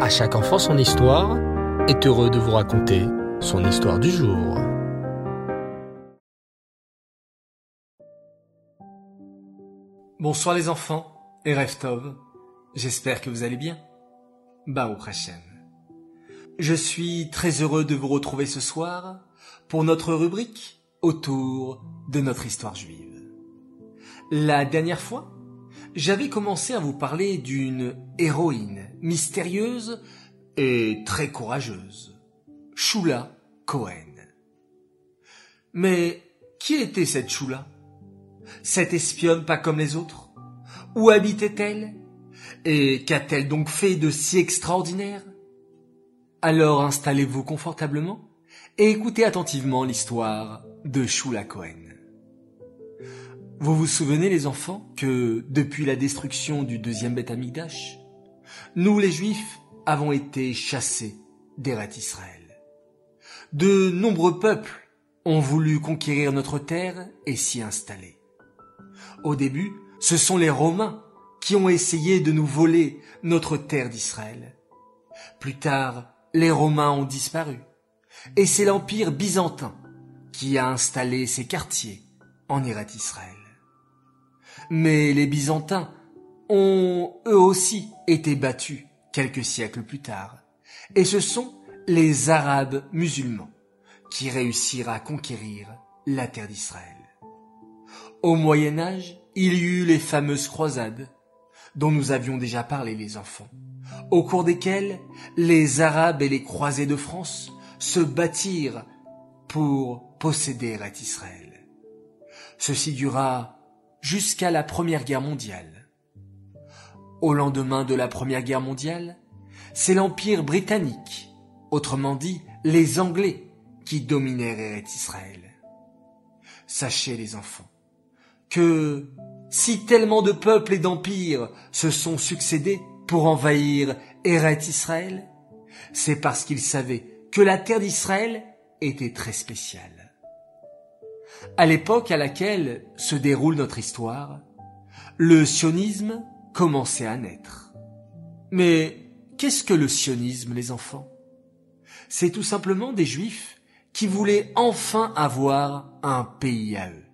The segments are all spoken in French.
À chaque enfant son histoire est heureux de vous raconter son histoire du jour. Bonsoir les enfants et Reftov, j'espère que vous allez bien. Baou Hashem. Je suis très heureux de vous retrouver ce soir pour notre rubrique autour de notre histoire juive. La dernière fois, j'avais commencé à vous parler d'une héroïne mystérieuse et très courageuse, Shula Cohen. Mais qui était cette Shula? Cette espionne pas comme les autres? Où habitait-elle? Et qu'a-t-elle donc fait de si extraordinaire? Alors installez-vous confortablement et écoutez attentivement l'histoire de Shula Cohen. Vous vous souvenez, les enfants, que depuis la destruction du deuxième Beth Amikdash, nous, les Juifs, avons été chassés d'Eret Israël. De nombreux peuples ont voulu conquérir notre terre et s'y installer. Au début, ce sont les Romains qui ont essayé de nous voler notre terre d'Israël. Plus tard, les Romains ont disparu. Et c'est l'Empire byzantin qui a installé ses quartiers en Eret Israël. Mais les Byzantins ont eux aussi été battus quelques siècles plus tard. Et ce sont les Arabes musulmans qui réussirent à conquérir la terre d'Israël. Au Moyen Âge, il y eut les fameuses croisades, dont nous avions déjà parlé les enfants, au cours desquelles les Arabes et les croisés de France se battirent pour posséder Israël. Ceci dura jusqu'à la Première Guerre mondiale. Au lendemain de la Première Guerre mondiale, c'est l'Empire britannique, autrement dit les Anglais, qui dominèrent Israël. Sachez les enfants, que si tellement de peuples et d'empires se sont succédés pour envahir Eret Israël, c'est parce qu'ils savaient que la terre d'Israël était très spéciale. À l'époque à laquelle se déroule notre histoire, le sionisme commençait à naître. Mais qu'est-ce que le sionisme, les enfants? C'est tout simplement des juifs qui voulaient enfin avoir un pays à eux.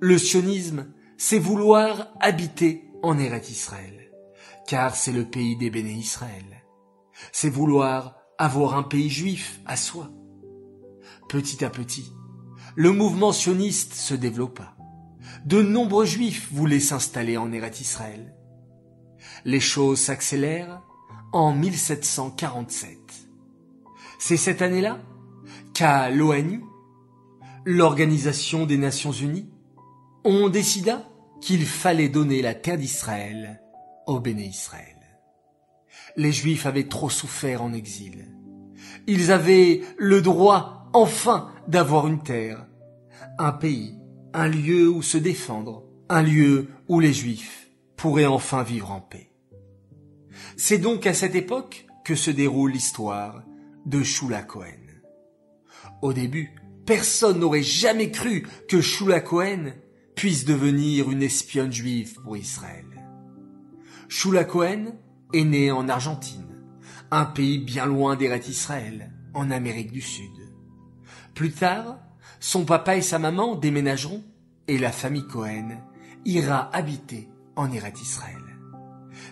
Le sionisme, c'est vouloir habiter en Eret Israël, car c'est le pays des béné Israël. C'est vouloir avoir un pays juif à soi. Petit à petit, le mouvement sioniste se développa. De nombreux juifs voulaient s'installer en Eret Israël. Les choses s'accélèrent en 1747. C'est cette année-là qu'à l'ONU, l'Organisation des Nations Unies, on décida qu'il fallait donner la terre d'Israël au béné Israël. Les Juifs avaient trop souffert en exil. Ils avaient le droit enfin d'avoir une terre, un pays, un lieu où se défendre, un lieu où les Juifs pourraient enfin vivre en paix. C'est donc à cette époque que se déroule l'histoire de Shula Cohen. Au début, personne n'aurait jamais cru que Shula Cohen puisse devenir une espionne juive pour Israël. Shula Cohen est née en Argentine, un pays bien loin d'Eret Israël, en Amérique du Sud. Plus tard, son papa et sa maman déménageront et la famille Cohen ira habiter en Eret Israël.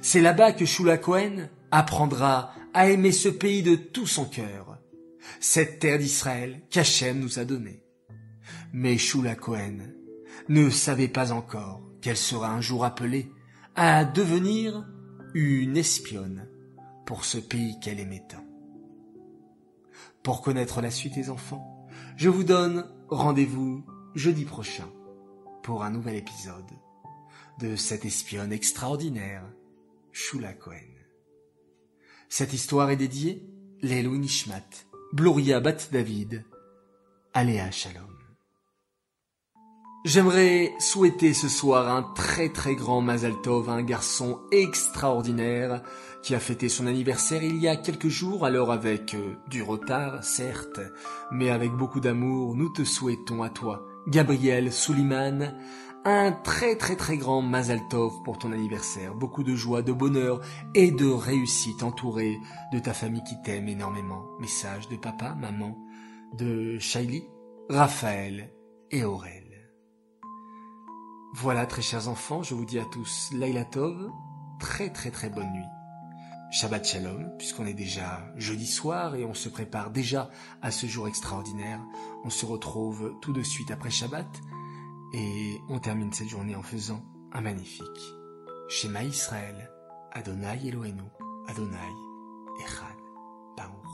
C'est là-bas que Shula Cohen apprendra à aimer ce pays de tout son cœur, cette terre d'Israël qu'Hachem nous a donnée. Mais Shula Cohen ne savait pas encore qu'elle sera un jour appelée à devenir une espionne pour ce pays qu'elle aimait tant. Pour connaître la suite des enfants, je vous donne rendez-vous jeudi prochain pour un nouvel épisode de cette espionne extraordinaire, Shula Cohen. Cette histoire est dédiée Lelou Nishmat, Gloria Bat David, Aléa Shalom. J'aimerais souhaiter ce soir un très très grand Mazal Tov à un garçon extraordinaire qui a fêté son anniversaire il y a quelques jours, alors avec euh, du retard, certes, mais avec beaucoup d'amour, nous te souhaitons à toi, Gabriel Souliman, un très très très grand Mazal Tov pour ton anniversaire. Beaucoup de joie, de bonheur et de réussite entouré de ta famille qui t'aime énormément. Message de papa, maman, de Shaili, Raphaël et Aurel. Voilà, très chers enfants, je vous dis à tous Laila Tov, très très très bonne nuit. Shabbat Shalom, puisqu'on est déjà jeudi soir et on se prépare déjà à ce jour extraordinaire. On se retrouve tout de suite après Shabbat et on termine cette journée en faisant un magnifique Shema Israël, Adonai Elohenu, Adonai Echad Baruch.